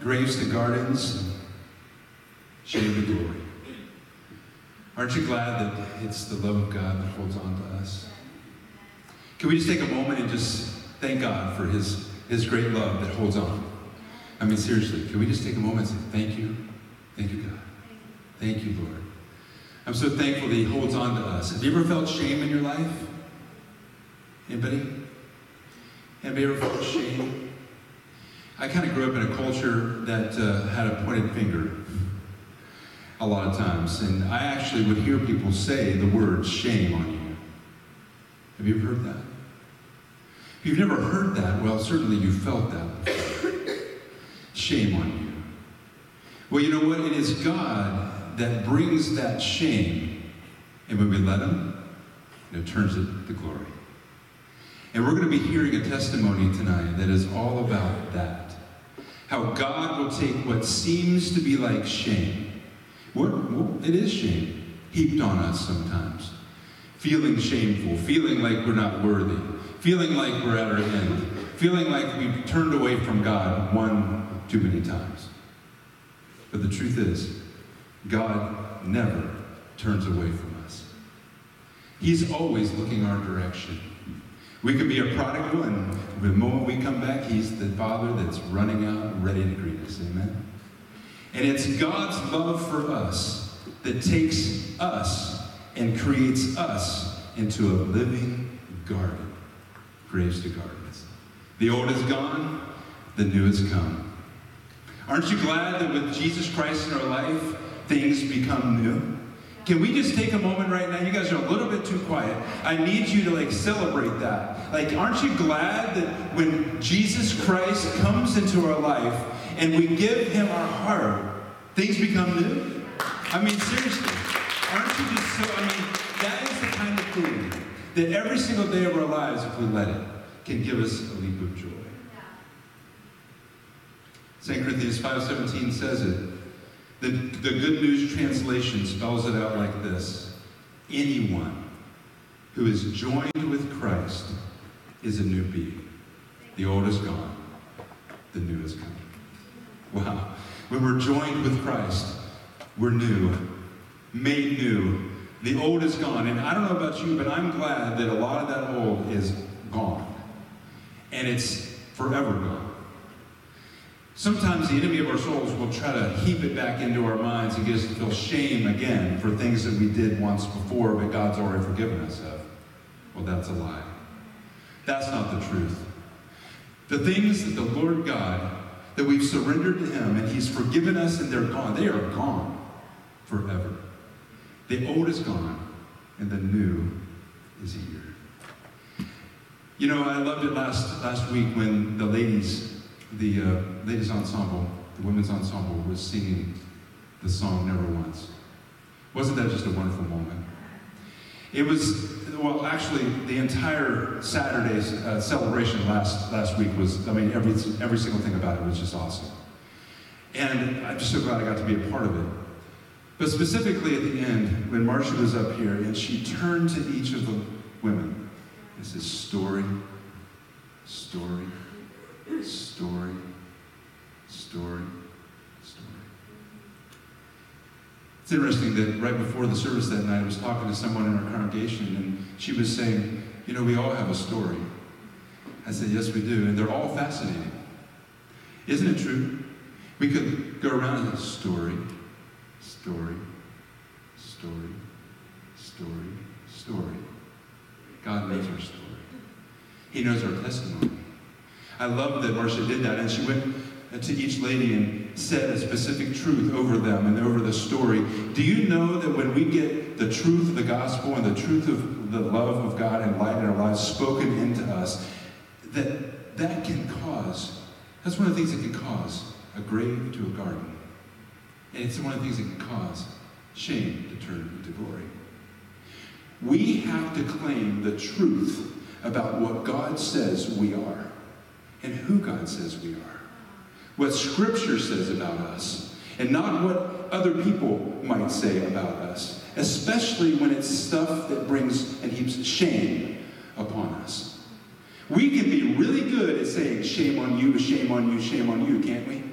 graves the gardens, shame the glory. Aren't you glad that it's the love of God that holds on to us? Can we just take a moment and just thank God for his, his great love that holds on? I mean, seriously, can we just take a moment and say, thank you? Thank you, God. Thank you, Lord. I'm so thankful that he holds on to us. Have you ever felt shame in your life? Anybody? You ever felt shame? I kind of grew up in a culture that uh, had a pointed finger a lot of times, and I actually would hear people say the word shame on you. Have you ever heard that? If you've never heard that, well, certainly you felt that. Shame on you. Well, you know what? It is God that brings that shame, and when we let Him, it turns it to glory. And we're going to be hearing a testimony tonight that is all about that. How God will take what seems to be like shame. well, it is shame heaped on us sometimes. Feeling shameful, feeling like we're not worthy, feeling like we're at our end, feeling like we've turned away from God one too many times. But the truth is, God never turns away from us. He's always looking our direction. We could be a prodigal, and the moment we come back, He's the Father that's running out, ready to greet us. Amen? And it's God's love for us that takes us and creates us into a living garden. Praise to gardens. The old is gone, the new has come. Aren't you glad that with Jesus Christ in our life, things become new? Can we just take a moment right now? You guys are a little bit too quiet. I need you to like celebrate that. Like, aren't you glad that when Jesus Christ comes into our life and we give him our heart, things become new? I mean, seriously. Aren't you just so, I mean, that is the kind of thing that every single day of our lives, if we let it, can give us a leap of joy. 2 Corinthians 5.17 says it. The, the Good News translation spells it out like this. Anyone who is joined with Christ is a new being. The old is gone. The new is coming. Wow. When we're joined with Christ, we're new, made new. The old is gone. And I don't know about you, but I'm glad that a lot of that old is gone. And it's forever gone. Sometimes the enemy of our souls will try to heap it back into our minds and get us to feel shame again for things that we did once before, but God's already forgiven us of. Well, that's a lie. That's not the truth. The things that the Lord God, that we've surrendered to Him and He's forgiven us and they're gone, they are gone forever. The old is gone and the new is here. You know, I loved it last, last week when the ladies the uh, ladies ensemble, the women's ensemble, was singing the song Never Once. Wasn't that just a wonderful moment? It was, well, actually, the entire Saturday's uh, celebration last, last week was, I mean, every, every single thing about it was just awesome. And I'm just so glad I got to be a part of it. But specifically at the end, when Marcia was up here and she turned to each of the women and said, Story, story, story, story, story. It's interesting that right before the service that night, I was talking to someone in our congregation, and she was saying, You know, we all have a story. I said, Yes, we do, and they're all fascinating. Isn't it true? We could go around and Story, story, story, story, story. God knows our story. He knows our testimony. I love that Marcia did that. And she went to each lady and said a specific truth over them and over the story. Do you know that when we get the truth of the gospel and the truth of the love of God and light in our lives spoken into us, that that can cause, that's one of the things that can cause a grave to a garden. And it's one of the things that can cause shame to turn into glory. We have to claim the truth about what God says we are and who God says we are, what Scripture says about us, and not what other people might say about us, especially when it's stuff that brings and heaps shame upon us. We can be really good at saying shame on you, shame on you, shame on you, can't we?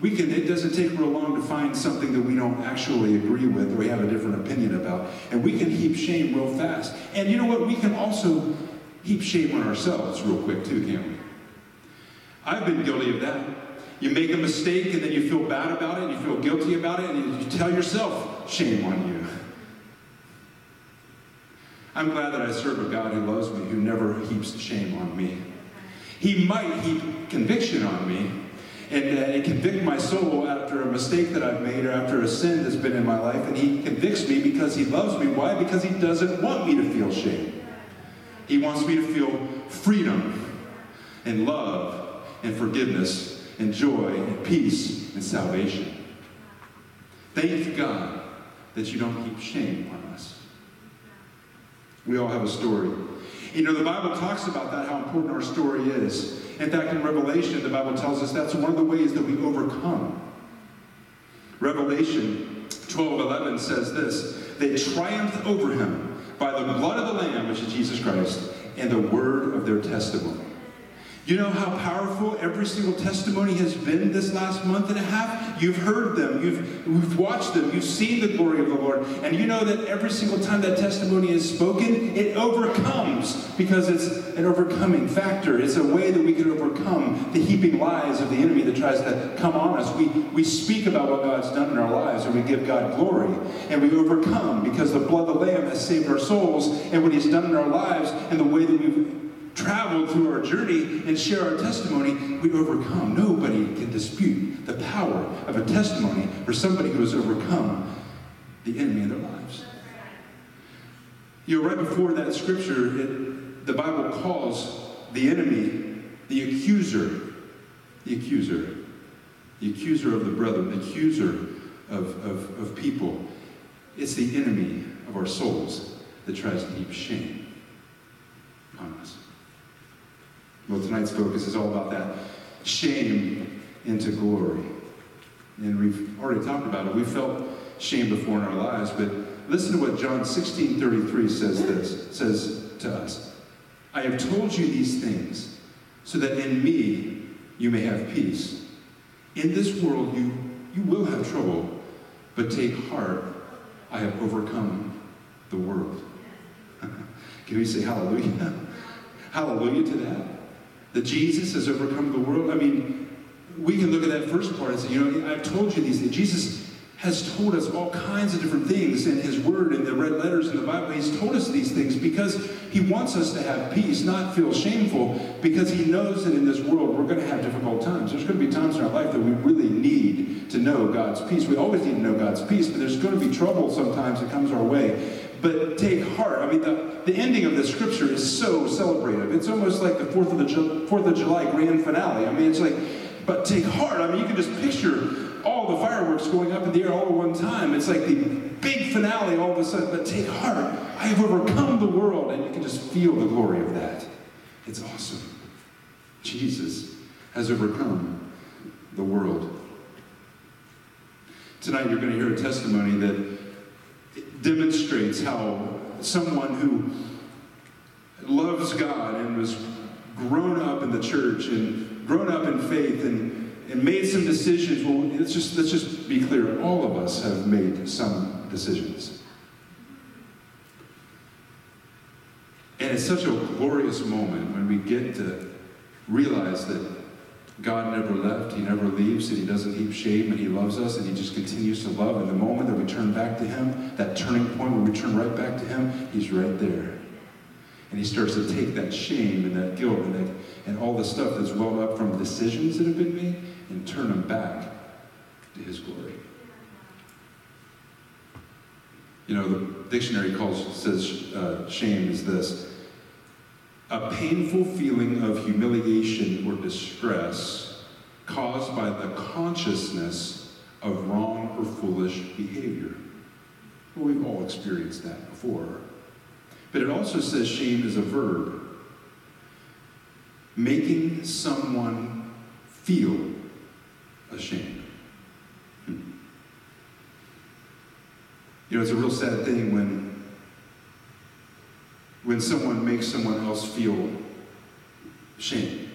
We can, it doesn't take real long to find something that we don't actually agree with or we have a different opinion about. And we can heap shame real fast. And you know what? We can also heap shame on ourselves real quick too, can't we? I've been guilty of that. You make a mistake and then you feel bad about it, and you feel guilty about it, and you tell yourself, shame on you. I'm glad that I serve a God who loves me, who never heaps shame on me. He might heap conviction on me and, uh, and convict my soul after a mistake that I've made or after a sin that's been in my life, and He convicts me because He loves me. Why? Because He doesn't want me to feel shame. He wants me to feel freedom and love and forgiveness and joy and peace and salvation. Thank God that you don't keep shame on us. We all have a story. You know, the Bible talks about that, how important our story is. In fact, in Revelation, the Bible tells us that's one of the ways that we overcome. Revelation 12 11 says this They triumphed over him by the blood of the Lamb, which is Jesus Christ, and the word of their testimony. You know how powerful every single testimony has been this last month and a half? You've heard them, you've, you've watched them, you've seen the glory of the Lord, and you know that every single time that testimony is spoken, it overcomes because it's an overcoming factor. It's a way that we can overcome the heaping lies of the enemy that tries to come on us. We, we speak about what God's done in our lives and we give God glory, and we overcome because the blood of the Lamb has saved our souls, and what He's done in our lives and the way that we've traveled through our journey and share our testimony, we overcome. Nobody can dispute the power of a testimony for somebody who has overcome the enemy in their lives. You know, right before that scripture, it, the Bible calls the enemy the accuser, the accuser, the accuser of the brethren, the accuser of, of, of people. It's the enemy of our souls that tries to heap shame on us. Well, tonight's focus is all about that shame into glory. And we've already talked about it. We felt shame before in our lives, but listen to what John 16 33 says this, says to us. I have told you these things so that in me you may have peace. In this world you, you will have trouble, but take heart, I have overcome the world. Can we say hallelujah? hallelujah to that? That Jesus has overcome the world. I mean, we can look at that first part and say, you know, I've told you these things. Jesus has told us all kinds of different things in his word and the red letters in the Bible. He's told us these things because he wants us to have peace, not feel shameful, because he knows that in this world we're going to have difficult times. There's going to be times in our life that we really need to know God's peace. We always need to know God's peace, but there's going to be trouble sometimes that comes our way. But take heart. I mean, the, the ending of the scripture is so celebrative. It's almost like the 4th of, the, 4th of July grand finale. I mean, it's like, but take heart. I mean, you can just picture all the fireworks going up in the air all at one time. It's like the big finale all of a sudden. But take heart. I have overcome the world. And you can just feel the glory of that. It's awesome. Jesus has overcome the world. Tonight you're going to hear a testimony that demonstrates how someone who loves God and was grown up in the church and grown up in faith and, and made some decisions. Well, let's just, let's just be clear. All of us have made some decisions. And it's such a glorious moment when we get to realize that God never left, He never leaves, and He doesn't heap shame, and He loves us, and He just continues to love. And the moment that we turn back to Him, that turning point where we turn right back to Him, He's right there. And He starts to take that shame and that guilt and, that, and all the stuff that's welled up from decisions that have been made and turn them back to His glory. You know, the dictionary calls says uh, shame is this a painful feeling of humiliation or distress caused by the consciousness of wrong or foolish behavior. Well, we've all experienced that before. But it also says shame is a verb, making someone feel ashamed. Hmm. You know, it's a real sad thing when when someone makes someone else feel shame.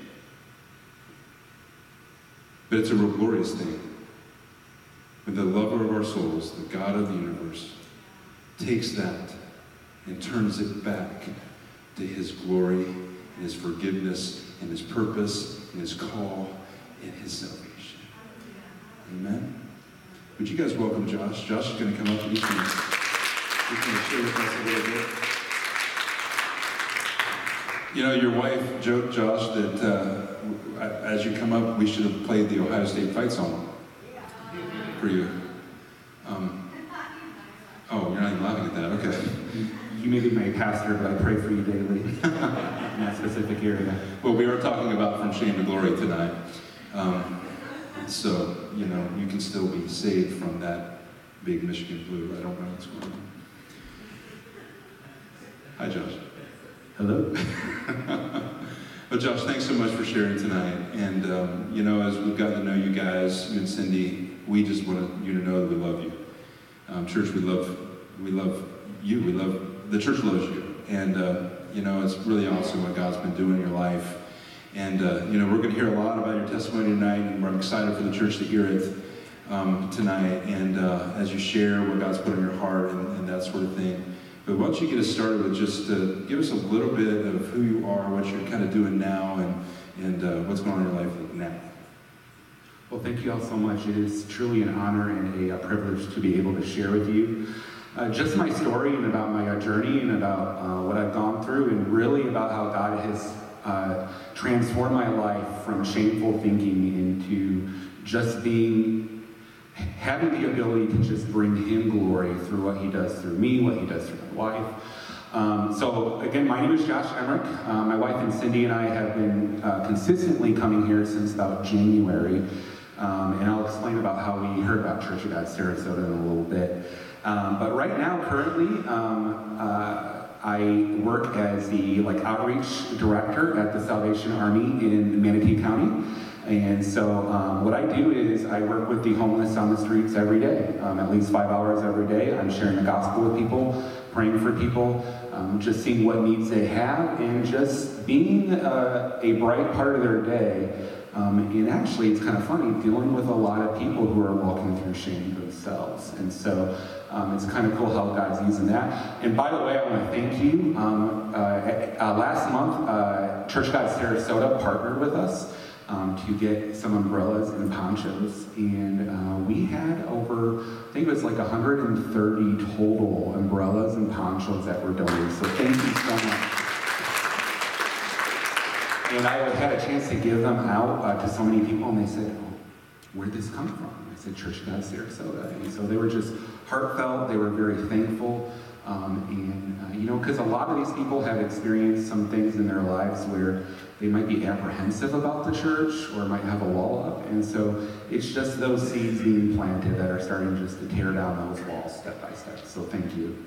But it's a real glorious thing when the lover of our souls, the God of the universe, takes that and turns it back to his glory and his forgiveness and his purpose and his call and his salvation. Amen. Would you guys welcome Josh? Josh is going to come up and he's going to, share with us a little bit. You know, your wife joked, Josh, that uh, as you come up, we should have played the Ohio State fight song for you. Um, oh, you're not even laughing at that. Okay. You may be my pastor, but I pray for you daily in that specific area. Well, we are talking about from shame to glory tonight. Um, so, you know, you can still be saved from that big Michigan blue. I don't know what's going on. Hi, Josh. Hello. Well, Josh, thanks so much for sharing tonight. And, um, you know, as we've gotten to know you guys, you and Cindy, we just want you to know that we love you. Um, church, we love, we love you. We love, the church loves you. And, uh, you know, it's really awesome what God's been doing in your life. And, uh, you know, we're going to hear a lot about your testimony tonight, and we're excited for the church to hear it um, tonight. And uh, as you share what God's put in your heart and, and that sort of thing. But why don't you get us started with just uh, give us a little bit of who you are, what you're kind of doing now, and, and uh, what's going on in your life now. Well, thank you all so much. It is truly an honor and a, a privilege to be able to share with you uh, just my story and about my uh, journey and about uh, what I've gone through, and really about how God has uh, transformed my life from shameful thinking into just being having the ability to just bring him glory through what he does through me, what he does through my wife. Um, so again, my name is Josh Emmerich. Uh, my wife and Cindy and I have been uh, consistently coming here since about January. Um, and I'll explain about how we heard about Church of God Sarasota in a little bit. Um, but right now, currently, um, uh, I work as the like outreach director at the Salvation Army in Manatee County. And so um, what I do is I work with the homeless on the streets every day, um, at least five hours every day. I'm sharing the gospel with people, praying for people, um, just seeing what needs they have, and just being uh, a bright part of their day. Um, and actually, it's kind of funny dealing with a lot of people who are walking through shame themselves. And so um, it's kind of cool how God's using that. And by the way, I want to thank you. Um, uh, uh, last month, uh, Church God Sarasota partnered with us um, to get some umbrellas and ponchos. And uh, we had over, I think it was like 130 total umbrellas and ponchos that were donated. So thank you so much. And I had a chance to give them out uh, to so many people, and they said, oh, Where'd this come from? I said, Church of God Sarasota. And so they were just heartfelt, they were very thankful. Um, and, uh, you know, because a lot of these people have experienced some things in their lives where they might be apprehensive about the church or might have a wall up. And so it's just those seeds being planted that are starting just to tear down those walls step by step. So thank you.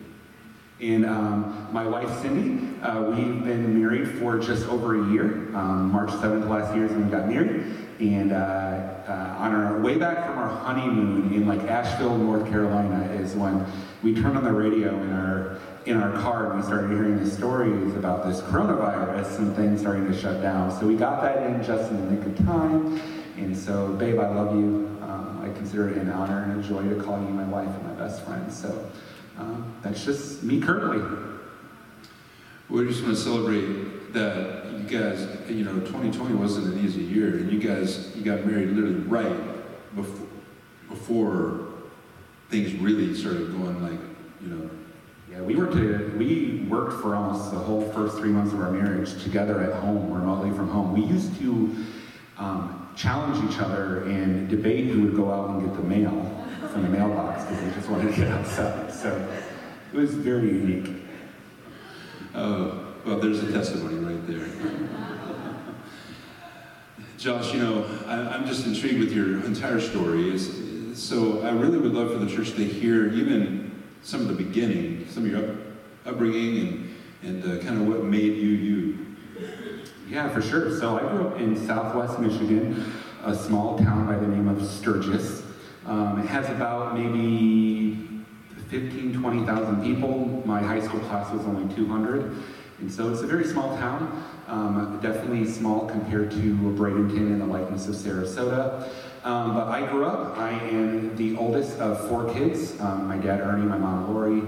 And um, my wife, Cindy, uh, we've been married for just over a year. Um, March 7th last year is when we got married. And uh, uh, on our way back from our honeymoon in like Asheville, North Carolina, is when we turned on the radio in our in our car and we started hearing the stories about this coronavirus and things starting to shut down. So we got that in just in the nick of time. And so, babe, I love you. Um, I consider it an honor and a joy to call you my wife and my best friend. So um, that's just me currently. We're just want to celebrate that you guys, you know, 2020 wasn't an easy year, and you guys, you got married literally right before, before things really started going like, you know. Yeah, we worked to, we worked for almost the whole first three months of our marriage together at home, remotely from home. We used to um, challenge each other and debate who would go out and get the mail from the mailbox because we just wanted to get outside. So it was very unique. Oh, well, there's a testimony right there. Josh, you know, I, am just intrigued with your entire story. Is, so I really would love for the church to hear even some of the beginning, some of your up, upbringing, and, and uh, kind of what made you you. Yeah, for sure. So I grew up in southwest Michigan, a small town by the name of Sturgis. Um, it has about maybe 15, 20,000 people. My high school class was only 200. And so it's a very small town, um, definitely small compared to Bradenton and the likeness of Sarasota. Um, but I grew up, I am the oldest of four kids. Um, my dad Ernie, my mom Lori,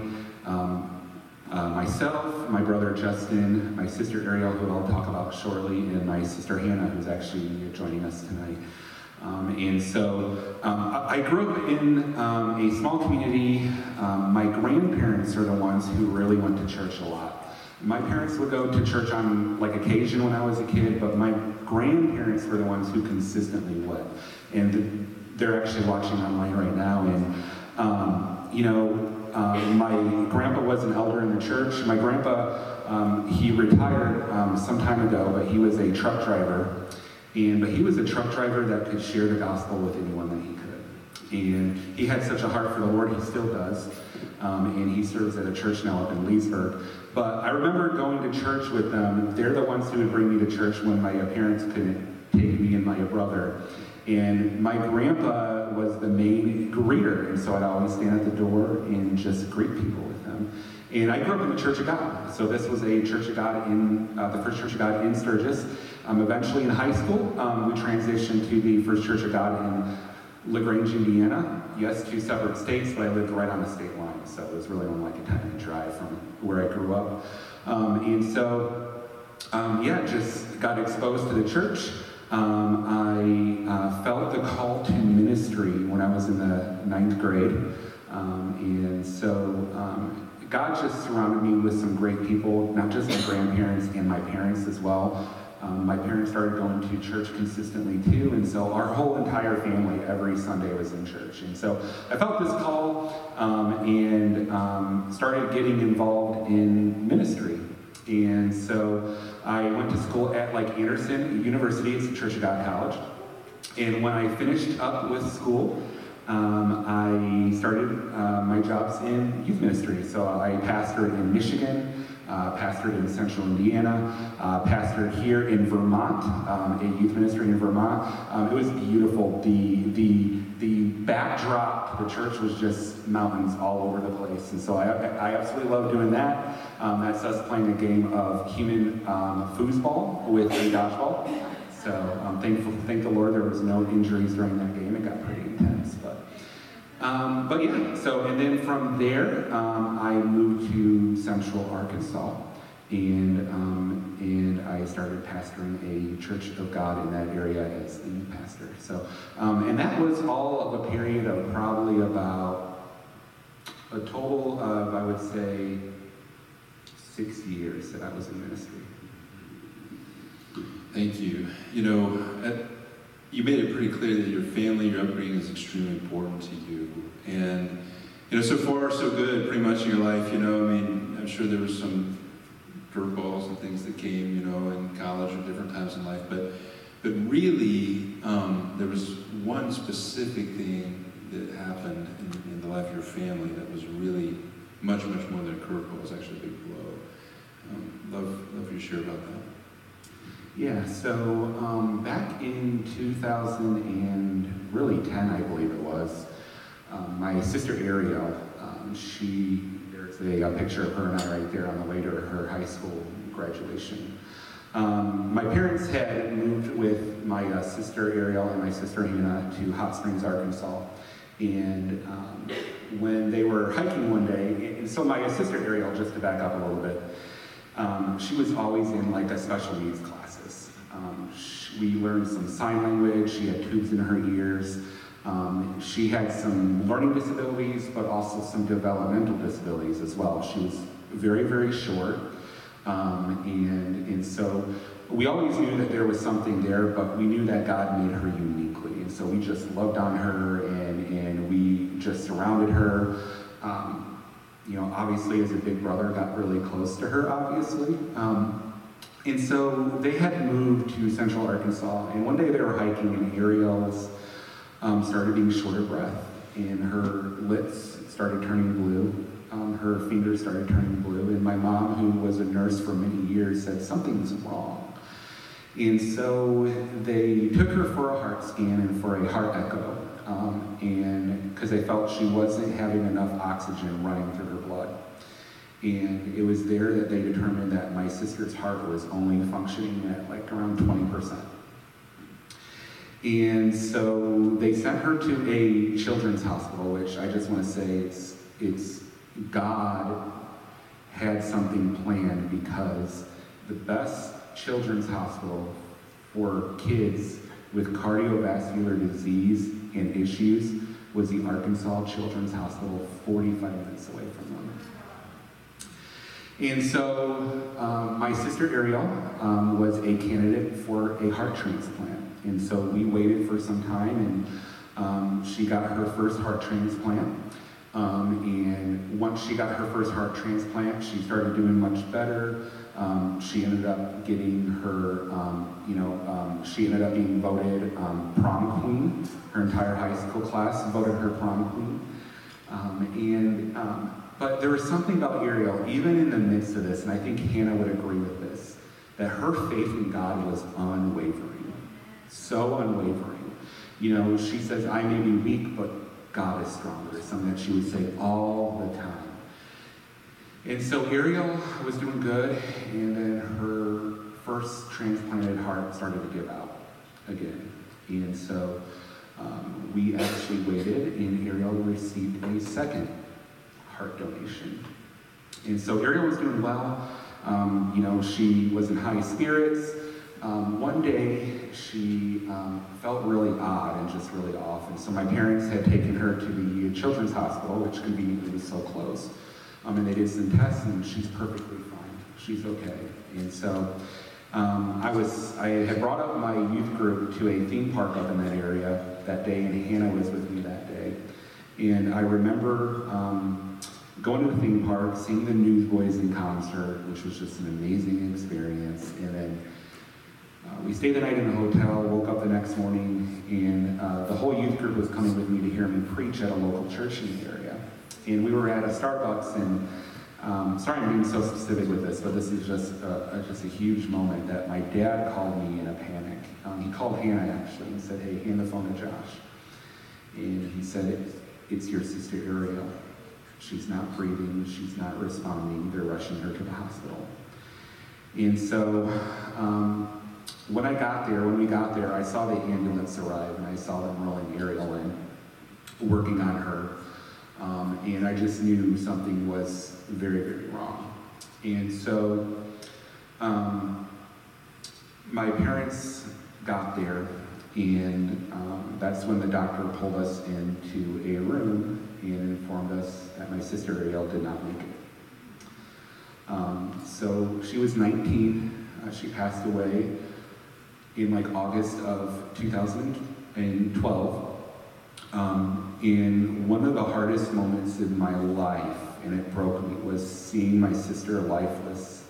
um, uh, myself, my brother Justin, my sister Ariel, who I'll talk about shortly, and my sister Hannah, who's actually joining us tonight. Um, and so um, I grew up in um, a small community. Um, my grandparents are the ones who really went to church a lot. My parents would go to church on like occasion when I was a kid, but my grandparents were the ones who consistently went. And they're actually watching online right now. And, um, you know, um, my grandpa was an elder in the church. My grandpa, um, he retired um, some time ago, but he was a truck driver. And, but he was a truck driver that could share the gospel with anyone that he could. And he had such a heart for the Lord, he still does. Um, and he serves at a church now up in Leesburg. But I remember going to church with them. They're the ones who would bring me to church when my parents couldn't take me and my brother. And my grandpa was the main greeter, and so I'd always stand at the door and just greet people with them. And I grew up in the Church of God. So this was a Church of God in uh, the First Church of God in Sturgis. Um, eventually in high school, um, we transitioned to the First Church of God in LaGrange, Indiana. Yes, two separate states, but I lived right on the state line, so it was really only like a 10 minute drive from where I grew up. Um, and so, um, yeah, just got exposed to the church. Um, I uh, felt the call to ministry when I was in the ninth grade. Um, and so um, God just surrounded me with some great people, not just my grandparents and my parents as well. Um, my parents started going to church consistently too, and so our whole entire family every Sunday was in church. And so I felt this call um, and um, started getting involved in ministry. And so I went to school at like Anderson University, it's a Church college. And when I finished up with school, um, I started uh, my jobs in youth ministry. So I pastored in Michigan, uh, in central Indiana, uh, here in Vermont, um, a youth ministry in Vermont. Um, it was beautiful. The, the, the backdrop the church was just mountains all over the place. And so I, I absolutely love doing that. Um, that's us playing a game of human um, foosball with a dodgeball. So um, thankful, thank the Lord there was no injuries during that game. It got pretty intense, um, but yeah. So and then from there, um, I moved to Central Arkansas, and um, and I started pastoring a Church of God in that area as the youth pastor. So um, and that was all of a period of probably about a total of I would say six years that I was in ministry. Thank you. You know, at, you made it pretty clear that your family, your upbringing is extremely important to you. And, you know, so far, so good, pretty much in your life. You know, I mean, I'm sure there was some curveballs and things that came, you know, in college or different times in life. But, but really, um, there was one specific thing that happened in, in the life of your family that was really much, much more than a curveball. It was actually a big blow. Um, love, love you to share about that. Yeah, so um, back in 2000 and really 10, I believe it was, um, my sister Ariel, um, she, there's a, a, picture of her and I right there on the way to her high school graduation. Um, my parents had moved with my uh, sister Ariel and my sister Hannah to Hot Springs, Arkansas. And um, when they were hiking one day, and so my sister Ariel, just to back up a little bit, um, she was always in like a special needs class. Um, she, we learned some sign language. She had tubes in her ears. Um, she had some learning disabilities, but also some developmental disabilities as well. She was very, very short. Um, and, and so we always knew that there was something there, but we knew that God made her uniquely. And so we just loved on her and, and we just surrounded her. Um, you know, obviously as a big brother, got really close to her, obviously. Um, and so they had moved to central Arkansas, and one day they were hiking, and Ariel's um, started being short of breath, and her lips started turning blue. Um, her fingers started turning blue, and my mom, who was a nurse for many years, said something's wrong. And so they took her for a heart scan and for a heart echo, um, and because they felt she wasn't having enough oxygen running through her blood. And it was there that they determined that my sister's heart was only functioning at like around 20%. And so they sent her to a children's hospital, which I just want to say it's, it's God had something planned because the best children's hospital for kids with cardiovascular disease and issues was the Arkansas Children's Hospital, 45 minutes away from them. And so um, my sister Ariel um, was a candidate for a heart transplant. And so we waited for some time and um, she got her first heart transplant. Um, and once she got her first heart transplant, she started doing much better. Um, she ended up getting her, um, you know, she ended up being voted prom queen. Her entire high school class voted her prom queen. And, but there was something about Ariel, even in the midst of this, and I think Hannah would agree with this, that her faith in God was unwavering. So unwavering. You know, she says, I may be weak, but God is stronger. Something that she would say all the time. And so Ariel was doing good, and then her first transplanted heart started to give out again. And so um, we actually waited, and Ariel received a second heart donation. And so Ariel was doing well. Um, you know, she was in high spirits. Um, one day, she um, felt really odd and just really off. And so my parents had taken her to the children's hospital, which conveniently was so close. Um, and they did some tests, and she's perfectly fine. She's okay. And so um, I was, I had brought up my youth group to a theme park up in that area that day, and Hannah was with me that day. And I remember um, going to the theme park, seeing the Newsboys in concert, which was just an amazing experience. And then uh, we stayed the night in the hotel, woke up the next morning, and uh, the whole youth group was coming with me to hear me preach at a local church in the area. And we were at a Starbucks, and um, sorry I'm being so specific with this, but this is just a, a, just a huge moment that my dad called me in a panic. Um, he called Hannah actually and said, "Hey, hand the phone to Josh." And he said, "It's, it's your sister Ariel. She's not breathing. She's not responding. They're rushing her to the hospital." And so. Um, when I got there, when we got there, I saw the ambulance arrive and I saw them rolling Ariel in, working on her. Um, and I just knew something was very, very wrong. And so um, my parents got there, and um, that's when the doctor pulled us into a room and informed us that my sister Ariel did not make it. Um, so she was 19, uh, she passed away in like August of 2012. Um, and one of the hardest moments in my life, and it broke me, was seeing my sister lifeless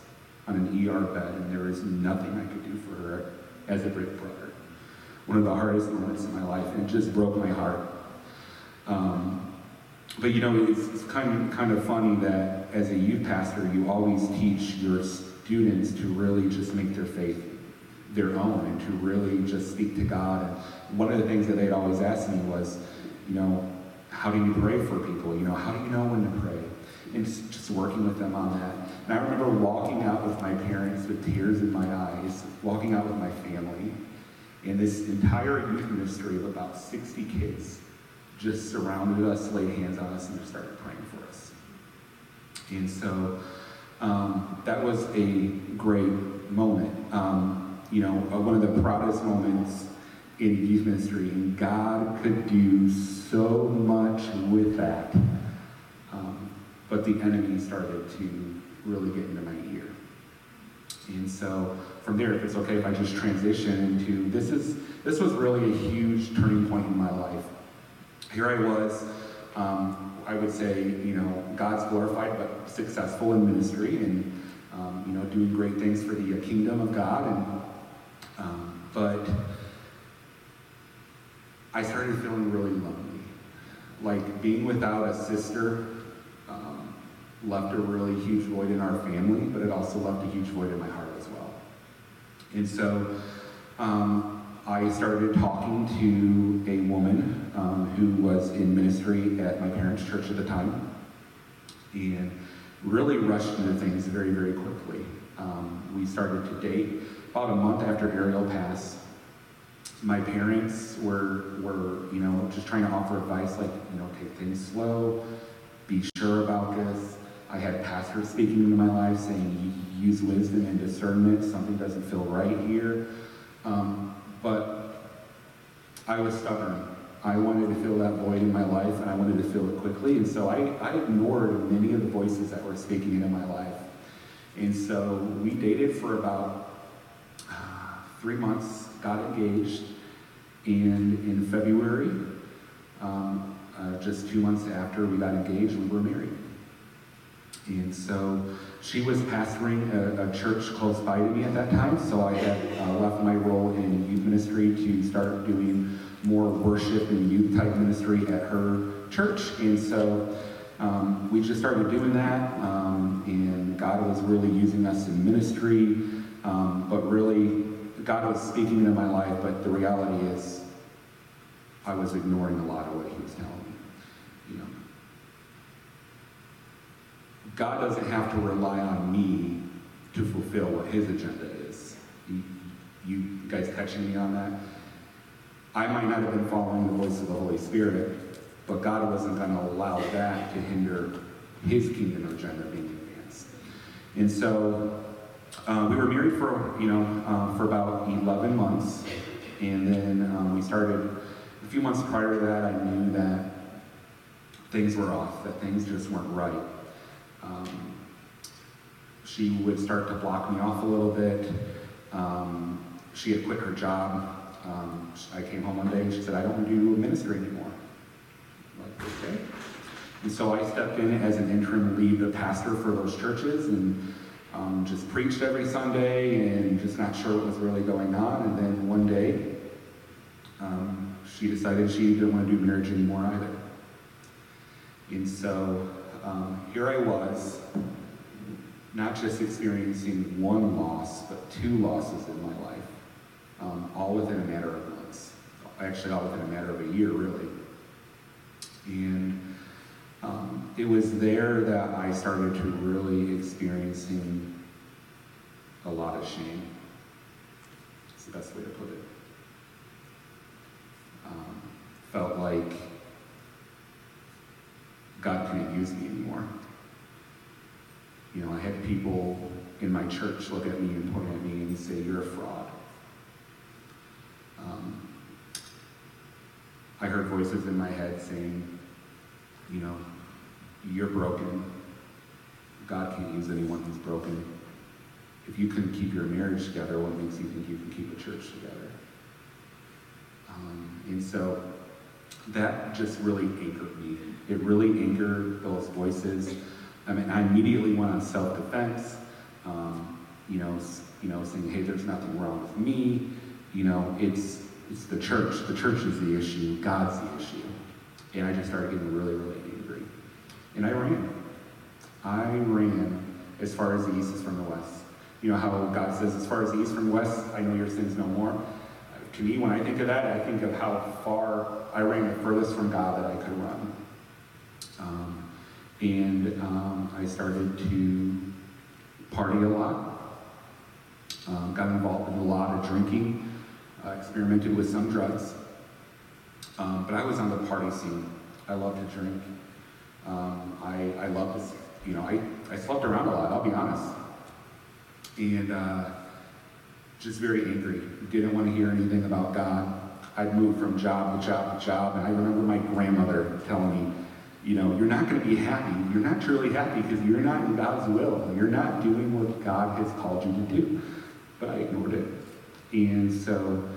on an ER bed, and there was nothing I could do for her as a big brother. One of the hardest moments in my life, and just broke my heart. Um, but you know, it's, it's kind of kind of funny that as a youth pastor, you always teach your students to really just make their faith their own and to really just speak to God. And one of the things that they'd always ask me was, you know, how do you pray for people? You know, how do you know when to pray? And just working with them on that. And I remember walking out with my parents with tears in my eyes, walking out with my family, and this entire youth ministry of about 60 kids just surrounded us, laid hands on us, and just started praying for us. And so um, that was a great moment. Um, you know, uh, one of the proudest moments in youth ministry, and God could do so much with that. Um, but the enemy started to really get into my ear. And so from there, if it's okay if I just transition into this is this was really a huge turning point in my life. Here I was, um, I would say, you know, God's glorified but successful in ministry and um, you know doing great things for the kingdom of God and um, but I started feeling really lonely. Like being without a sister um, left a really huge void in our family, but it also left a huge void in my heart. And so um, I started talking to a woman um, who was in ministry at my parents' church at the time. And really rushed into things very, very quickly. Um, we started to date about a month after Ariel passed. My parents were, were, you know, just trying to offer advice like, you know, take things slow, be sure about this. I had pastors speaking into my life saying, use wisdom and discernment, something doesn't feel right here. Um, but I was stubborn. I wanted to fill that void in my life and I wanted to fill it quickly. And so I, I ignored many of the voices that were speaking into my life. And so we dated for about uh, three months, got engaged, and in February, um, uh, just two months after we got engaged, we were married. And so she was pastoring a, a church close by to me at that time, so I had uh, left my role in youth ministry to start doing more worship and youth type ministry at her church. And so um, we just started doing that, um, and God was really using us in ministry, um, but really, God was speaking into my life, but the reality is, I was ignoring a lot of what He was telling me. You know, God doesn't have to rely on me to fulfill what His agenda is. You, you guys catching me on that? I might not have been following the voice of the Holy Spirit, but God wasn't going to allow that to hinder His kingdom agenda being advanced. And so uh, we were married for you know uh, for about 11 months, and then um, we started. A few months prior to that, I knew that things were off, that things just weren't right. Um, she would start to block me off a little bit. Um, she had quit her job. Um, I came home one day and she said, I don't do ministry anymore. I'm like, okay. And so I stepped in as an interim lead pastor for those churches and um, just preached every Sunday and just not sure what was really going on. And then one day, um, she decided she didn't want to do marriage anymore either. And so um, here I was, not just experiencing one loss, but two losses in my life, um, all within a matter of months. Actually, all within a matter of a year, really. And um, it was there that I started to really experiencing a lot of shame. It's the best way to put it. Um, felt like God couldn't use me anymore. You know, I had people in my church look at me and point at me and say, You're a fraud. Um, I heard voices in my head saying, You know, you're broken. God can't use anyone who's broken. If you couldn't keep your marriage together, what makes you think you can keep a church together? Um, and so that just really anchored me. It really anchored those voices. I mean, I immediately went on self-defense, um, you know, you know, saying, hey, there's nothing wrong with me. You know, it's, it's the church. The church is the issue. God's the issue. And I just started getting really, really angry. And I ran. I ran as far as the east is from the west. You know how God says, as far as the east from the west, I know your sins no more. To me, when I think of that, I think of how far I ran the furthest from God that I could run. Um, and um, I started to party a lot, um, got involved in a lot of drinking, uh, experimented with some drugs. Um, but I was on the party scene. I loved to drink. Um, I, I loved to, you know, I, I slept around a lot, I'll be honest. And uh, just very angry. Didn't want to hear anything about God. I'd moved from job to job to job, and I remember my grandmother telling me, you know, you're not going to be happy. You're not truly happy because you're not in God's will. You're not doing what God has called you to do. But I ignored it. And so,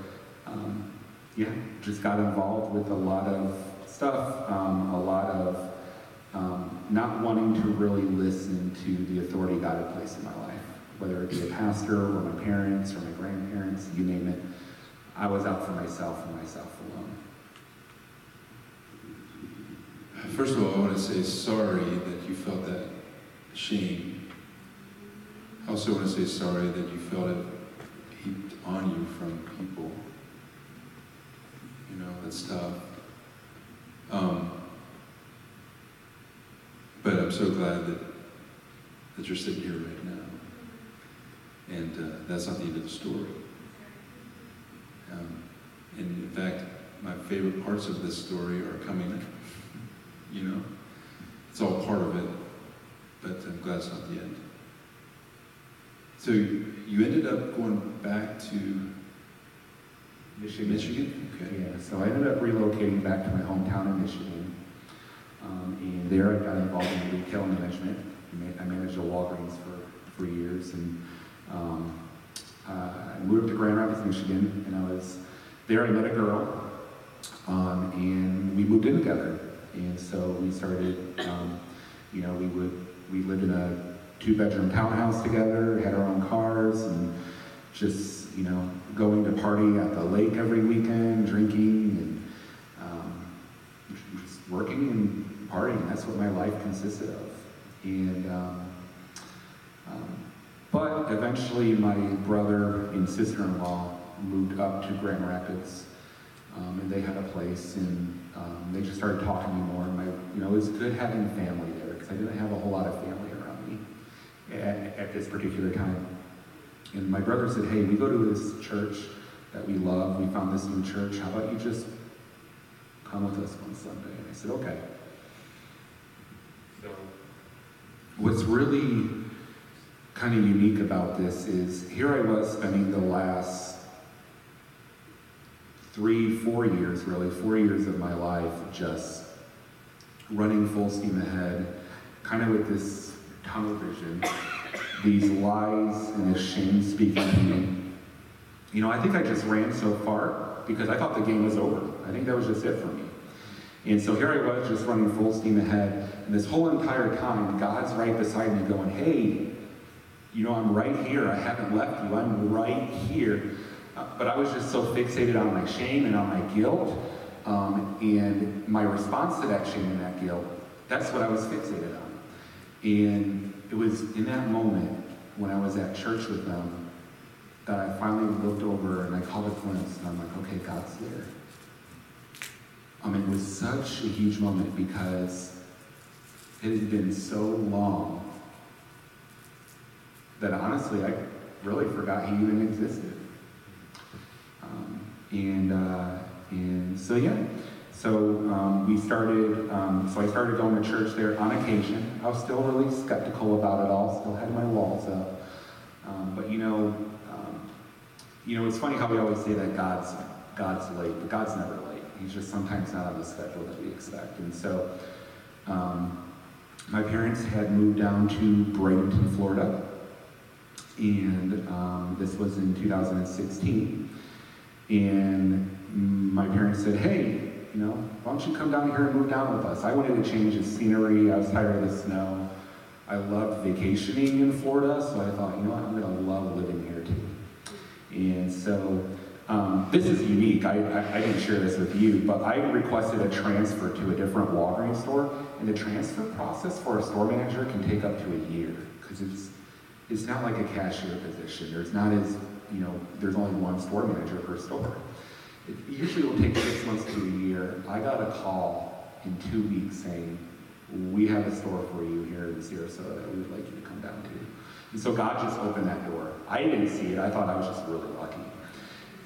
um, yeah, just got involved with a lot of stuff, um, a lot of um, not wanting to really listen to the authority God had placed in my life, whether it be a pastor or my parents or my grandparents, you name it. I was out for myself and myself alone. First of all, I want to say sorry that you felt that shame. I also want to say sorry that you felt it heaped on you from people. You know, that's tough. Um, but I'm so glad that that you're sitting here right now. And uh, that's not the end of the story. Um, and in fact, my favorite parts of this story are coming, you know? It's all part of it, but I'm glad it's not the end. So you ended up going back to Michigan. Michigan? Okay. Yeah, so I ended up relocating back to my hometown in Michigan. Um, and there I got involved in retail management. I I managed a Walgreens for, for years. And um, uh, I moved to Grand Rapids, Michigan, and I was there. I met a girl, um, and we moved in together. And so we started, um, you know, we would we lived in a two-bedroom townhouse together, had our own cars, and just you know going to party at the lake every weekend, drinking and um, just working and partying. That's what my life consisted of. And um, um, but eventually, my brother and sister-in-law moved up to Grand Rapids, um, and they had a place, and um, they just started talking to me more. And my, you know, it was good having family there because I didn't have a whole lot of family around me at, at this particular time. And my brother said, Hey, we go to this church that we love. We found this new church. How about you just come with us one Sunday? And I said, Okay. So, what's really kind of unique about this is here I was spending the last three, four years, really, four years of my life just running full steam ahead, kind of with this tunnel vision these lies and this shame speaking to me. You know, I think I just ran so far because I thought the game was over. I think that was just it for me. And so here I was just running full steam ahead. And this whole entire time, God's right beside me going, hey, you know, I'm right here. I haven't left you. I'm right here. Uh, but I was just so fixated on my shame and on my guilt. Um, and my response to that shame and that guilt, that's what I was fixated on. And it was in that moment when I was at church with them that I finally looked over and I caught a glimpse and I'm like, okay, God's there. Um, it was such a huge moment because it had been so long that honestly I really forgot he even existed. Um, and, uh, and so, yeah, so um, we started, um, so I started going to church there on occasion. I was still really skeptical about it all, still had my walls up. Um, but you know, um, you know, it's funny how we always say that God's, God's late, but God's never late. He's just sometimes not on the schedule that we expect. And so um, my parents had moved down to Bradenton, Florida. And um, this was in 2016. And my parents said, hey, you know, why don't you come down here and move down with us? I wanted to change the scenery. I was tired of the snow. I loved vacationing in Florida, so I thought, you know what, I'm going to love living here too. And so um, this is unique. I, I, I didn't share this with you, but I requested a transfer to a different Walgreens store, and the transfer process for a store manager can take up to a year because it's it's not like a cashier position. There's not as you know, there's only one store manager per store. It usually will take six months to a year. I got a call in two weeks saying, we have a store for you here in Sarasota that we would like you to come down to. And so God just opened that door. I didn't see it. I thought I was just really lucky.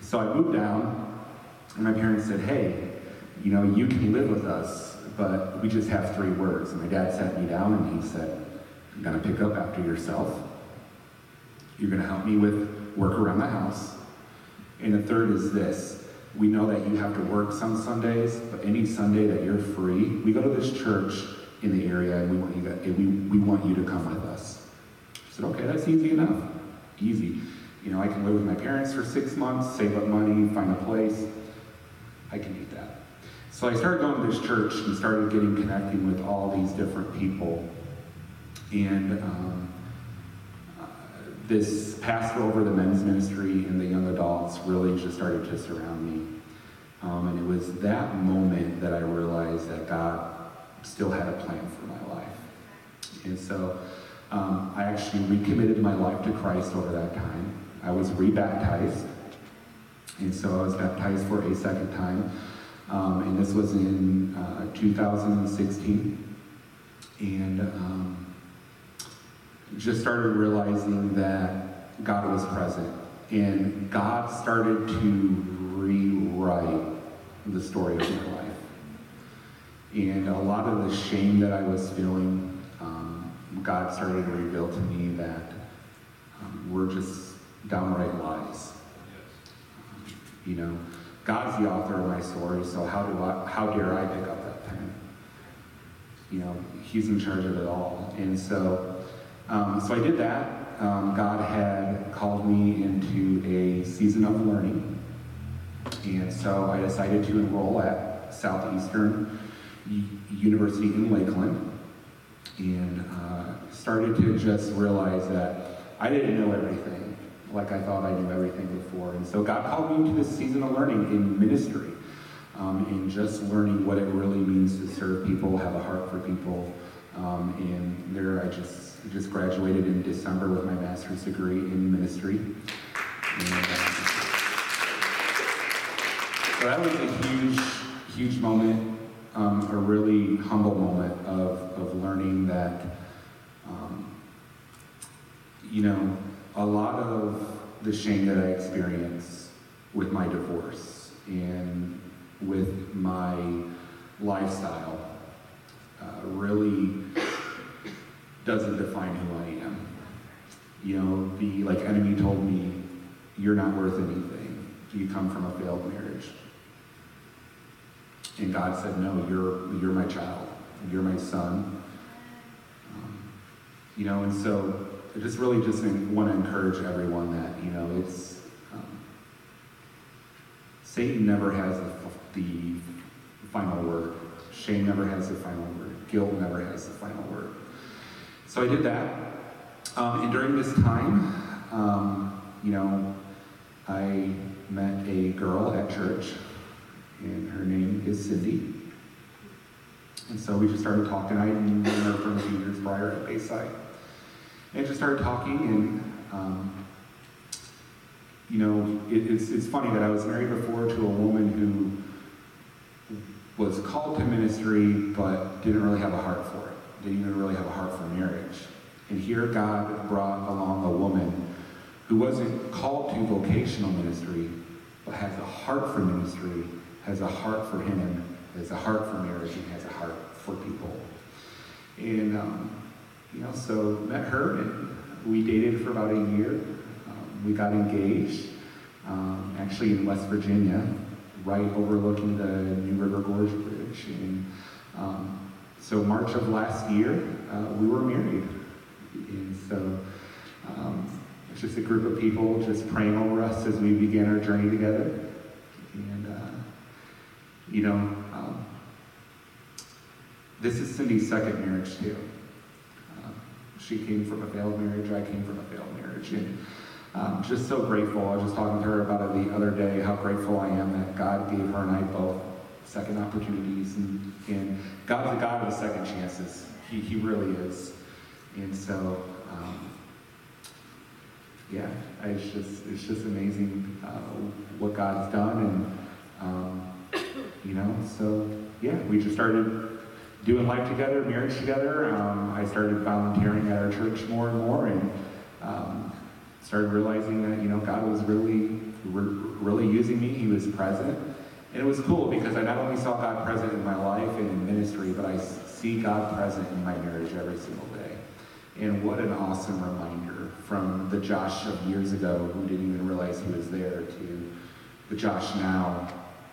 So I moved down, and my parents said, hey, you know, you can live with us, but we just have three words. And my dad sat me down and he said, you're going to pick up after yourself. You're going to help me with work around the house. And the third is this we know that you have to work some Sundays, but any Sunday that you're free, we go to this church in the area and we want you to, we, we want you to come with us. I said, okay, that's easy enough. Easy. You know, I can live with my parents for six months, save up money, find a place. I can do that. So I started going to this church and started getting connecting with all these different people. And um, this pastor over the men's ministry and the young adults really just started to surround me. Um, and it was that moment that I realized that God still had a plan for my life. And so um, I actually recommitted my life to Christ over that time. I was rebaptized. And so I was baptized for a second time. Um, and this was in uh, 2016. And um, just started realizing that God was present. And God started to rewrite the story of my life. And a lot of the shame that I was feeling, um, God started to reveal to me that um, were just downright lies. You know, God's the author of my story, so how do I, how dare I pick up that pen? You know, He's in charge of it all, and so, um, so I did that. Um, God had called me into a season of learning, and so I decided to enroll at Southeastern University in Lakeland, and uh, started to just realize that I didn't know everything like I thought I knew everything before. And so God called me into this season of learning in ministry, um, in just learning what it really means to serve people, have a heart for people. Um, and there I just just graduated in December with my master's degree in ministry. And, uh, so that was a huge, huge moment, um, a really humble moment of, of learning that, um, you know, a lot of the shame that I experienced with my divorce and with my lifestyle uh, really doesn't define who I am. You know, the like enemy told me, you're not worth anything. You come from a failed marriage. And God said, no, you're you're my child. You're my son. Um, you know, and so I just really just want to encourage everyone that, you know, it's, um, Satan never has the, the final word. Shame never has the final word. Guilt never has the final word. So I did that. Um, and during this time, um, you know, I met a girl at church, and her name is Cindy. And so we just started talking. I knew her from a few years prior at Bayside. And just started talking, and um, you know, it, it's, it's funny that I was married before to a woman who was called to ministry but didn't really have a heart for it. Didn't even really have a heart for marriage. And here God brought along a woman who wasn't called to vocational ministry, but has a heart for ministry, has a heart for Him, has a heart for marriage, and has a heart for people. And um, you know, so met her and we dated for about a year. Um, we got engaged, um, actually in West Virginia, right overlooking the New River Gorge Bridge. And um, so March of last year, uh, we were married. And so um, it's just a group of people just praying over us as we began our journey together. And, uh, you know, um, this is Cindy's second marriage too. Um, she came from a failed marriage, I came from a failed marriage. And um, just so grateful. I was just talking to her about it the other day, how grateful I am that God gave her and I both second opportunities. And, and God's a God of the second chances. He, he really is. And so, um, yeah, it's just, it's just amazing uh, what God's done. And, um, you know, so yeah, we just started doing life together, marriage together. Um, I started volunteering at our church more and more, and um, started realizing that you know God was really, re- really using me. He was present, and it was cool because I not only saw God present in my life and in ministry, but I see God present in my marriage every single day. And what an awesome reminder from the Josh of years ago who didn't even realize he was there to the Josh now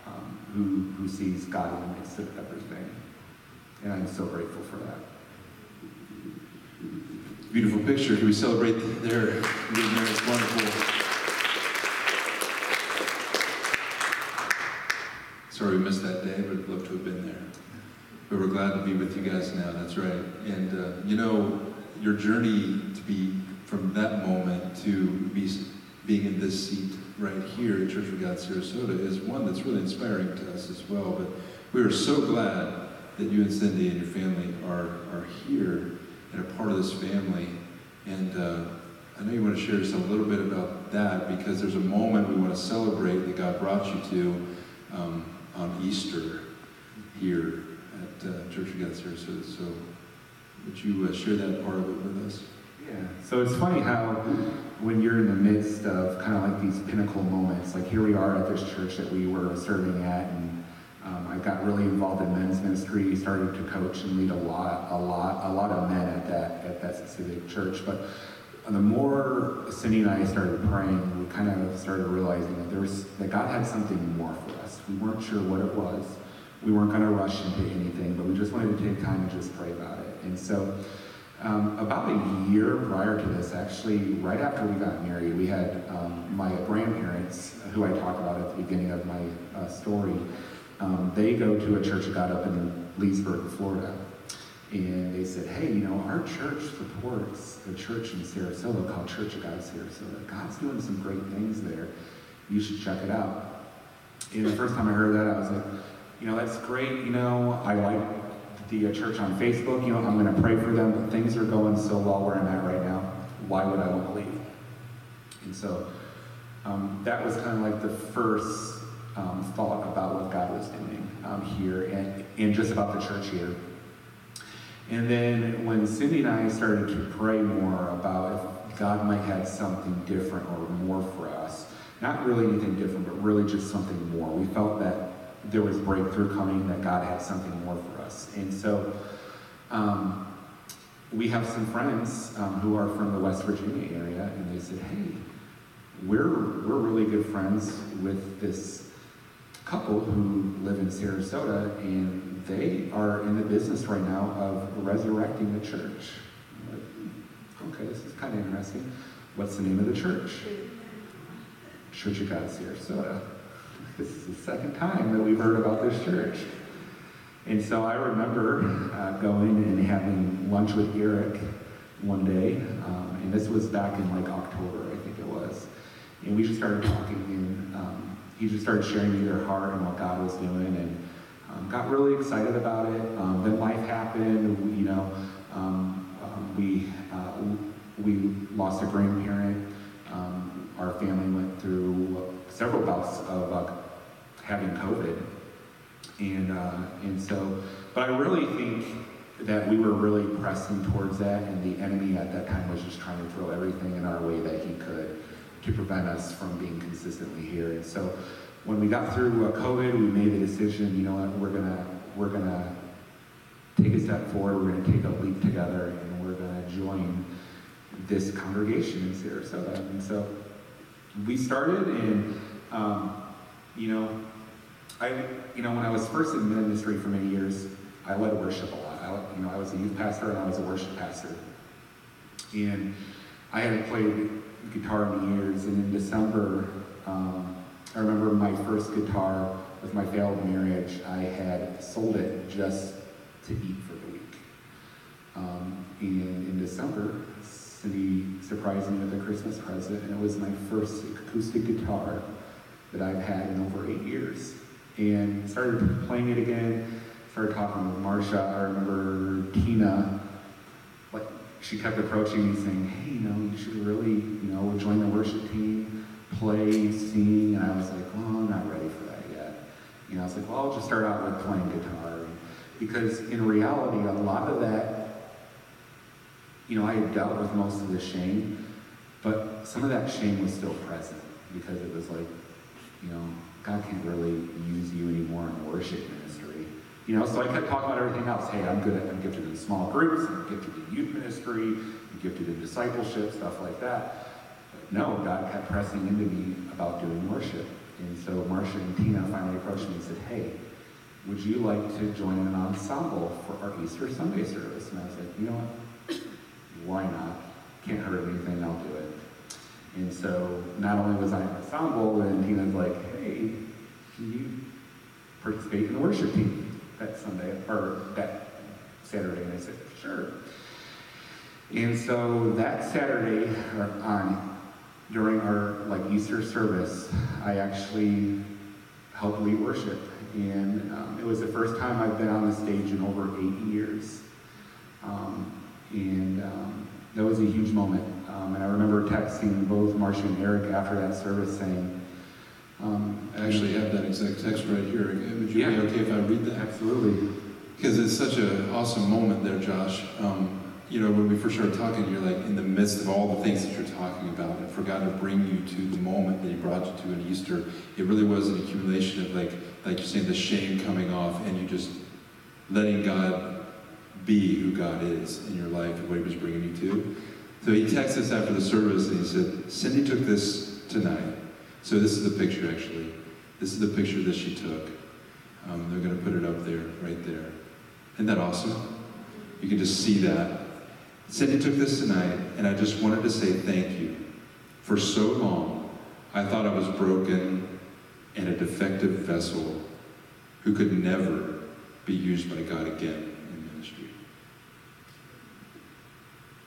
um, who, who sees God in the midst of everything. And I'm so grateful for that. Beautiful picture. Can we celebrate their getting married? It's wonderful. Sorry we missed that day, but I'd love to have been there. But we're glad to be with you guys now. That's right. And uh, you know, your journey to be from that moment to be being in this seat right here at Church of God Sarasota is one that's really inspiring to us as well. But we are so glad that you and Cindy and your family are are here and a part of this family. And uh, I know you want to share just a little bit about that because there's a moment we want to celebrate that God brought you to um, on Easter here at uh, Church of God Sarasota. So would you uh, share that part of it with us? Yeah, so it's funny how when you're in the midst of kind of like these pinnacle moments, like here we are at this church that we were serving at, and I got really involved in men's ministry, started to coach and lead a lot, a lot, a lot of men at that at that specific church. But the more Cindy and I started praying, we kind of started realizing that there was that God had something more for us. We weren't sure what it was. We weren't going to rush into anything, but we just wanted to take time and just pray about it. And so. Um, about a year prior to this, actually, right after we got married, we had um, my grandparents, who I talked about at the beginning of my uh, story, um, they go to a church of God up in Leesburg, Florida. And they said, hey, you know, our church supports a church in Sarasota called Church of God Sarasota. God's doing some great things there. You should check it out. And the first time I heard that, I was like, you know, that's great. You know, I like the uh, church on Facebook. You know, I'm going to pray for them, but things are going so well where I'm at right now. Why would I want to leave? And so um, that was kind of like the first um, thought about what God was doing um, here and, and just about the church here. And then when Cindy and I started to pray more about if God might have something different or more for us, not really anything different, but really just something more, we felt that there was breakthrough coming, that God had something more for us. And so um, we have some friends um, who are from the West Virginia area, and they said, hey, we're, we're really good friends with this couple who live in Sarasota, and they are in the business right now of resurrecting the church. I'm like, "Hmm, okay, this is kind of interesting. What's the name of the church? Church of God Sarasota. This is the second time that we've heard about this church. And so I remember uh, going and having lunch with Eric one day, um, and this was back in like October, I think it was. And we just started talking, he just started sharing their heart and what God was doing, and um, got really excited about it. Um, then life happened, you know, um, um, we, uh, we lost a grandparent. Um, our family went through several bouts of uh, having COVID. And, uh, and so, but I really think that we were really pressing towards that, and the enemy at that time was just trying to throw everything in our way that he could to prevent us from being consistently here. And so, when we got through uh, COVID, we made the decision. You know what? We're gonna we're gonna take a step forward. We're gonna take a leap together, and we're gonna join this congregation in Sarasota. And so, we started, and um, you know, I, you know, when I was first in ministry for many years, I led worship a lot. I, you know, I was a youth pastor and I was a worship pastor. And I hadn't played guitar in years. And in December, um, I remember my first guitar with my failed marriage. I had sold it just to eat for the week. Um, and in December, Cindy surprised me with a Christmas present, and it was my first acoustic guitar that I've had in over eight years and started playing it again. Started talking with Marcia. I remember Tina, she kept approaching me saying, "Hey, you know, you should really, you know, join the worship team, play, sing." And I was like, "Well, I'm not ready for that yet." You know, I was like, "Well, I'll just start out with playing guitar," because in reality, a lot of that, you know, I had dealt with most of the shame, but some of that shame was still present because it was like, you know, God can't really use you anymore in worship ministry. You know, so I kept talking about everything else. Hey, I'm good I'm gifted in small groups, I'm gifted in youth ministry, I'm gifted in discipleship, stuff like that. But no, God kept pressing into me about doing worship. And so Marcia and Tina finally approached me and said, hey, would you like to join an ensemble for our Easter Sunday service? And I was like, you know what? Why not? Can't hurt anything, I'll do it. And so not only was I in ensemble, and Tina's like, hey, can you participate in the worship team that Sunday, or that Saturday? And I said, sure. And so that Saturday, on, during our like Easter service, I actually helped lead worship. And um, it was the first time I've been on the stage in over eight years. Um, and um, that was a huge moment. Um, and I remember texting both Marcia and Eric after that service saying, um, I actually have that exact text right here. Would you Yeah. be okay if I read that? absolutely. Because it's such an awesome moment there, Josh. Um, you know, when we first started talking, you're like in the midst of all the things that you're talking about, and for God to bring you to the moment that He brought you to in Easter, it really was an accumulation of like, like you're saying, the shame coming off, and you just letting God be who God is in your life and what He was bringing you to. So he texted us after the service and he said, Cindy took this tonight. So this is the picture actually. This is the picture that she took. Um, they're going to put it up there, right there. Isn't that awesome? You can just see that. Cindy took this tonight, and I just wanted to say thank you. For so long, I thought I was broken and a defective vessel who could never be used by God again in ministry.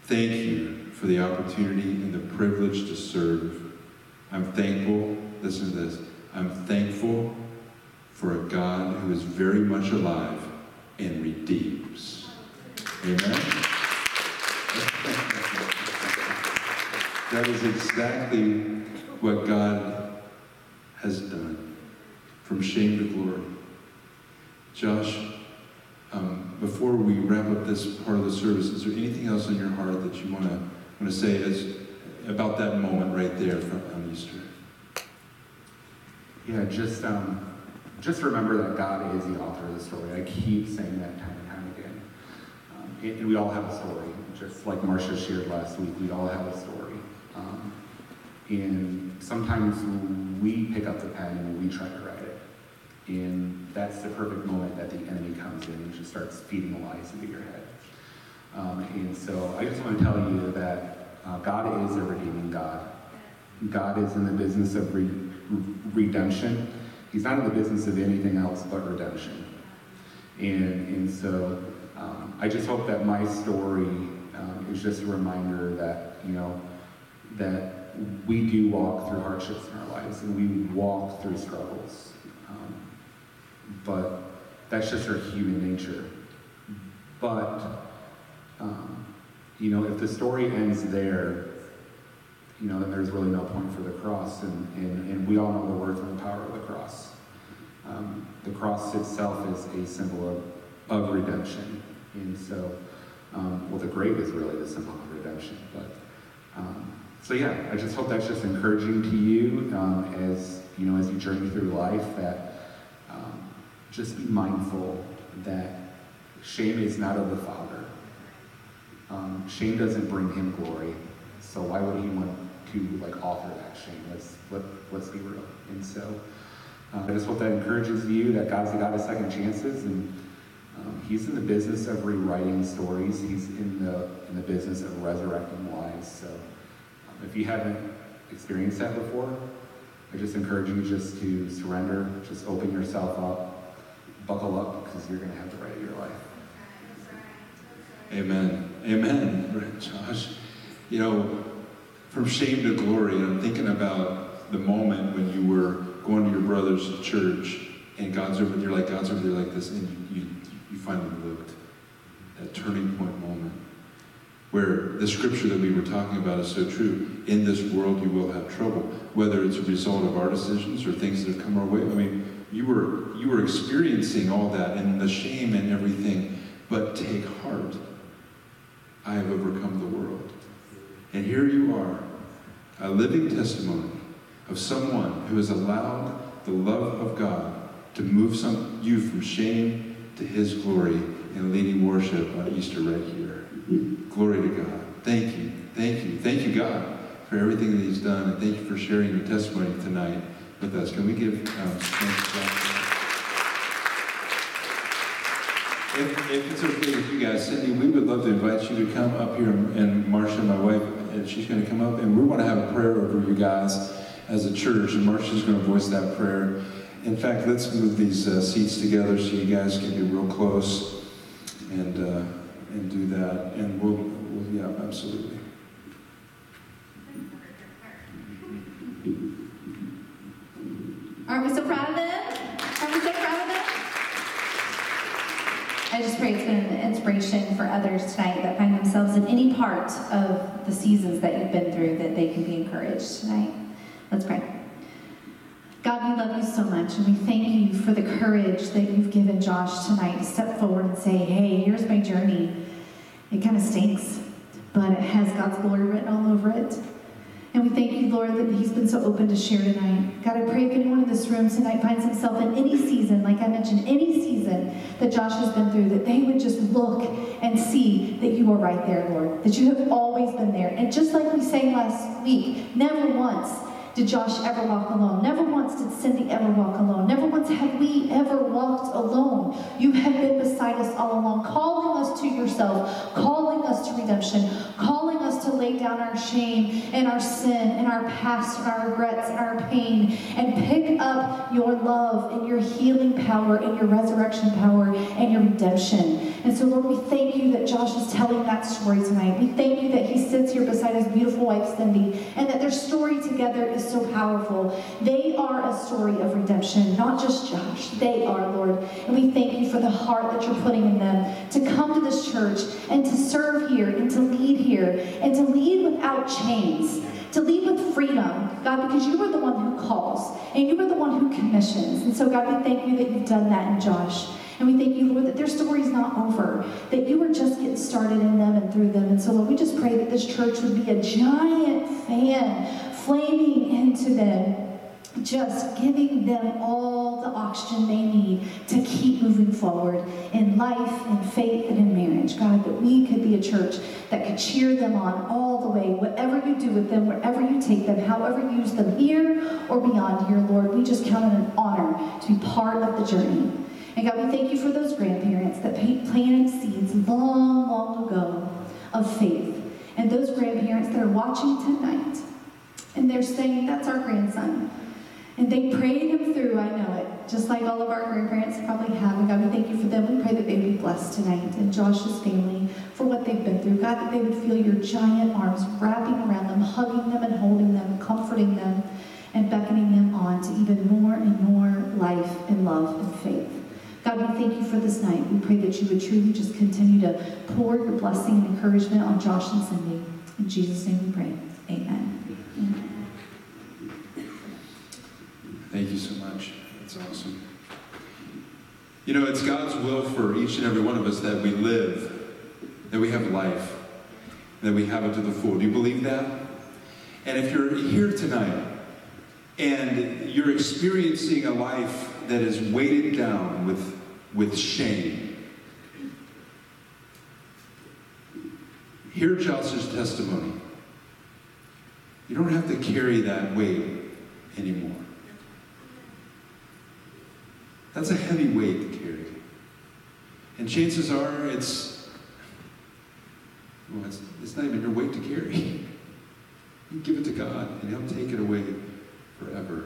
Thank you for the opportunity and the privilege to serve. I'm thankful, listen to this, I'm thankful for a God who is very much alive and redeems. Amen? That is exactly what God has done from shame to glory. Josh, um, before we wrap up this part of the service, is there anything else in your heart that you want to want to say as, about that moment right there from, on Easter? Yeah, just um, just remember that God is the author of the story. I keep saying that time and time again. Um, and, we all have a story, just like Marcia shared last week. We all have a story. Um, and sometimes we pick up the pen and we try to write it. And that's the perfect moment that the enemy comes in and just starts feeding the lies into your head. Um, and so I just want to tell you that uh, God is a redeeming God. God is in the business of re- redemption. He's not in the business of anything else but redemption. And, and so um, I just hope that my story um, is just a reminder that, you know, that we do walk through hardships in our lives and we walk through struggles. Um, but that's just our human nature. But, um, you know, if the story ends there, you know, then there's really no point for the cross. And, and, and we all know the worth and the power of the cross. Um, the cross itself is a symbol of, of redemption. And so, um, well, the grave is really the symbol of redemption. But, um, so yeah, I just hope that's just encouraging to you um, as, you know, as you journey through life that um, just be mindful that shame is not of the Father. Um, shame doesn't bring him glory. So why would he want to like author that shame? Let's let, let's be real. And so uh, I just hope that encourages you that God's the God of second chances, and um, He's in the business of rewriting stories. He's in the in the business of resurrecting lives. So um, if you haven't experienced that before, I just encourage you just to surrender, just open yourself up, buckle up, because you're going to have right of your life. Amen. Amen, Josh. You know, from shame to glory, I'm thinking about the moment when you were going to your brother's church and God's over there, like God's over there like this, and you, you, you finally looked. That turning point moment where the scripture that we were talking about is so true. In this world, you will have trouble, whether it's a result of our decisions or things that have come our way. I mean, you were you were experiencing all that and the shame and everything, but take heart. I have overcome the world. And here you are, a living testimony of someone who has allowed the love of God to move some you from shame to his glory in leading worship on Easter right here. Glory to God. Thank you. Thank you. Thank you, God, for everything that he's done. And thank you for sharing your testimony tonight with us. Can we give um, thanks to God? If, if it's okay with you guys, Cindy, we would love to invite you to come up here, and Marcia, my wife, and she's going to come up, and we want to have a prayer over you guys as a church, and Marcia's going to voice that prayer. In fact, let's move these uh, seats together so you guys can be real close and uh, and do that, and we'll, we'll yeah, absolutely. Aren't we so proud of them? Aren't we so proud of them? Been an inspiration for others tonight that find themselves in any part of the seasons that you've been through that they can be encouraged tonight. Let's pray. God, we love you so much, and we thank you for the courage that you've given Josh tonight to step forward and say, hey, here's my journey. It kind of stinks, but it has God's glory written all over it. And we thank you, Lord, that He's been so open to share tonight. God, I pray if anyone in this room tonight finds himself in any season, like I mentioned, any season that Josh has been through, that they would just look and see that you are right there, Lord, that you have always been there. And just like we sang last week, never once did Josh ever walk alone. Never once did Cindy ever walk alone. Never once have we ever walked alone. You have been beside us all along, calling us to yourself, calling us to redemption, calling us to lay down our shame and our sin and our past and our regrets and our pain and pick up your love and your healing power and your resurrection power and your redemption. And so, Lord, we thank you that Josh is telling that story tonight. We thank you that he sits here beside his beautiful wife, Cindy, and that their story together is so powerful. They are a story of redemption, not just Josh. They are, Lord. And we thank you for the heart that you're putting in them to come to this church and to serve here and to lead here and to lead without chains. To lead with freedom, God, because you are the one who calls and you are the one who commissions. And so, God, we thank you that you've done that in Josh. And we thank you, Lord, that their story is not over, that you are just getting started in them and through them. And so, Lord, we just pray that this church would be a giant fan flaming into them just giving them all the oxygen they need to keep moving forward in life, in faith, and in marriage. God, that we could be a church that could cheer them on all the way, whatever you do with them, wherever you take them, however you use them here or beyond here, Lord. We just count it an honor to be part of the journey. And God, we thank you for those grandparents that planted seeds long, long ago of faith. And those grandparents that are watching tonight and they're saying, That's our grandson. And they prayed him through, I know it, just like all of our grandparents probably have. And God, we thank you for them. We pray that they be blessed tonight and Josh's family for what they've been through. God, that they would feel your giant arms wrapping around them, hugging them and holding them, comforting them, and beckoning them on to even more and more life and love and faith. God, we thank you for this night. We pray that you would truly just continue to pour your blessing and encouragement on Josh and Cindy. In Jesus' name we pray. Amen. Thank you so much. That's awesome. You know, it's God's will for each and every one of us that we live, that we have life, that we have it to the full. Do you believe that? And if you're here tonight and you're experiencing a life that is weighted down with, with shame, hear Josh's testimony. You don't have to carry that weight anymore. That's a heavy weight to carry. And chances are it's, well, it's, it's not even your weight to carry. You give it to God, and He'll take it away forever.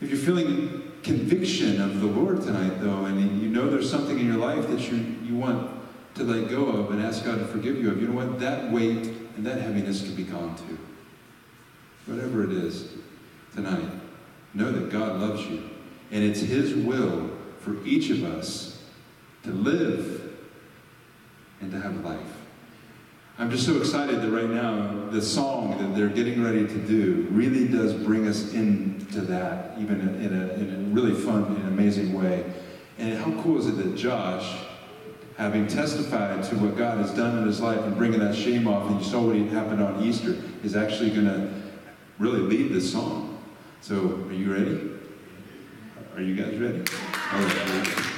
If you're feeling conviction of the Lord tonight, though, and you know there's something in your life that you, you want to let go of and ask God to forgive you of, you know what? That weight and that heaviness can be gone too. Whatever it is tonight, know that God loves you. And it's His will for each of us to live and to have life. I'm just so excited that right now the song that they're getting ready to do really does bring us into that, even in a, in a really fun and amazing way. And how cool is it that Josh, having testified to what God has done in his life and bringing that shame off, and you saw what happened on Easter, is actually going to really lead this song. So, are you ready? Are you guys ready?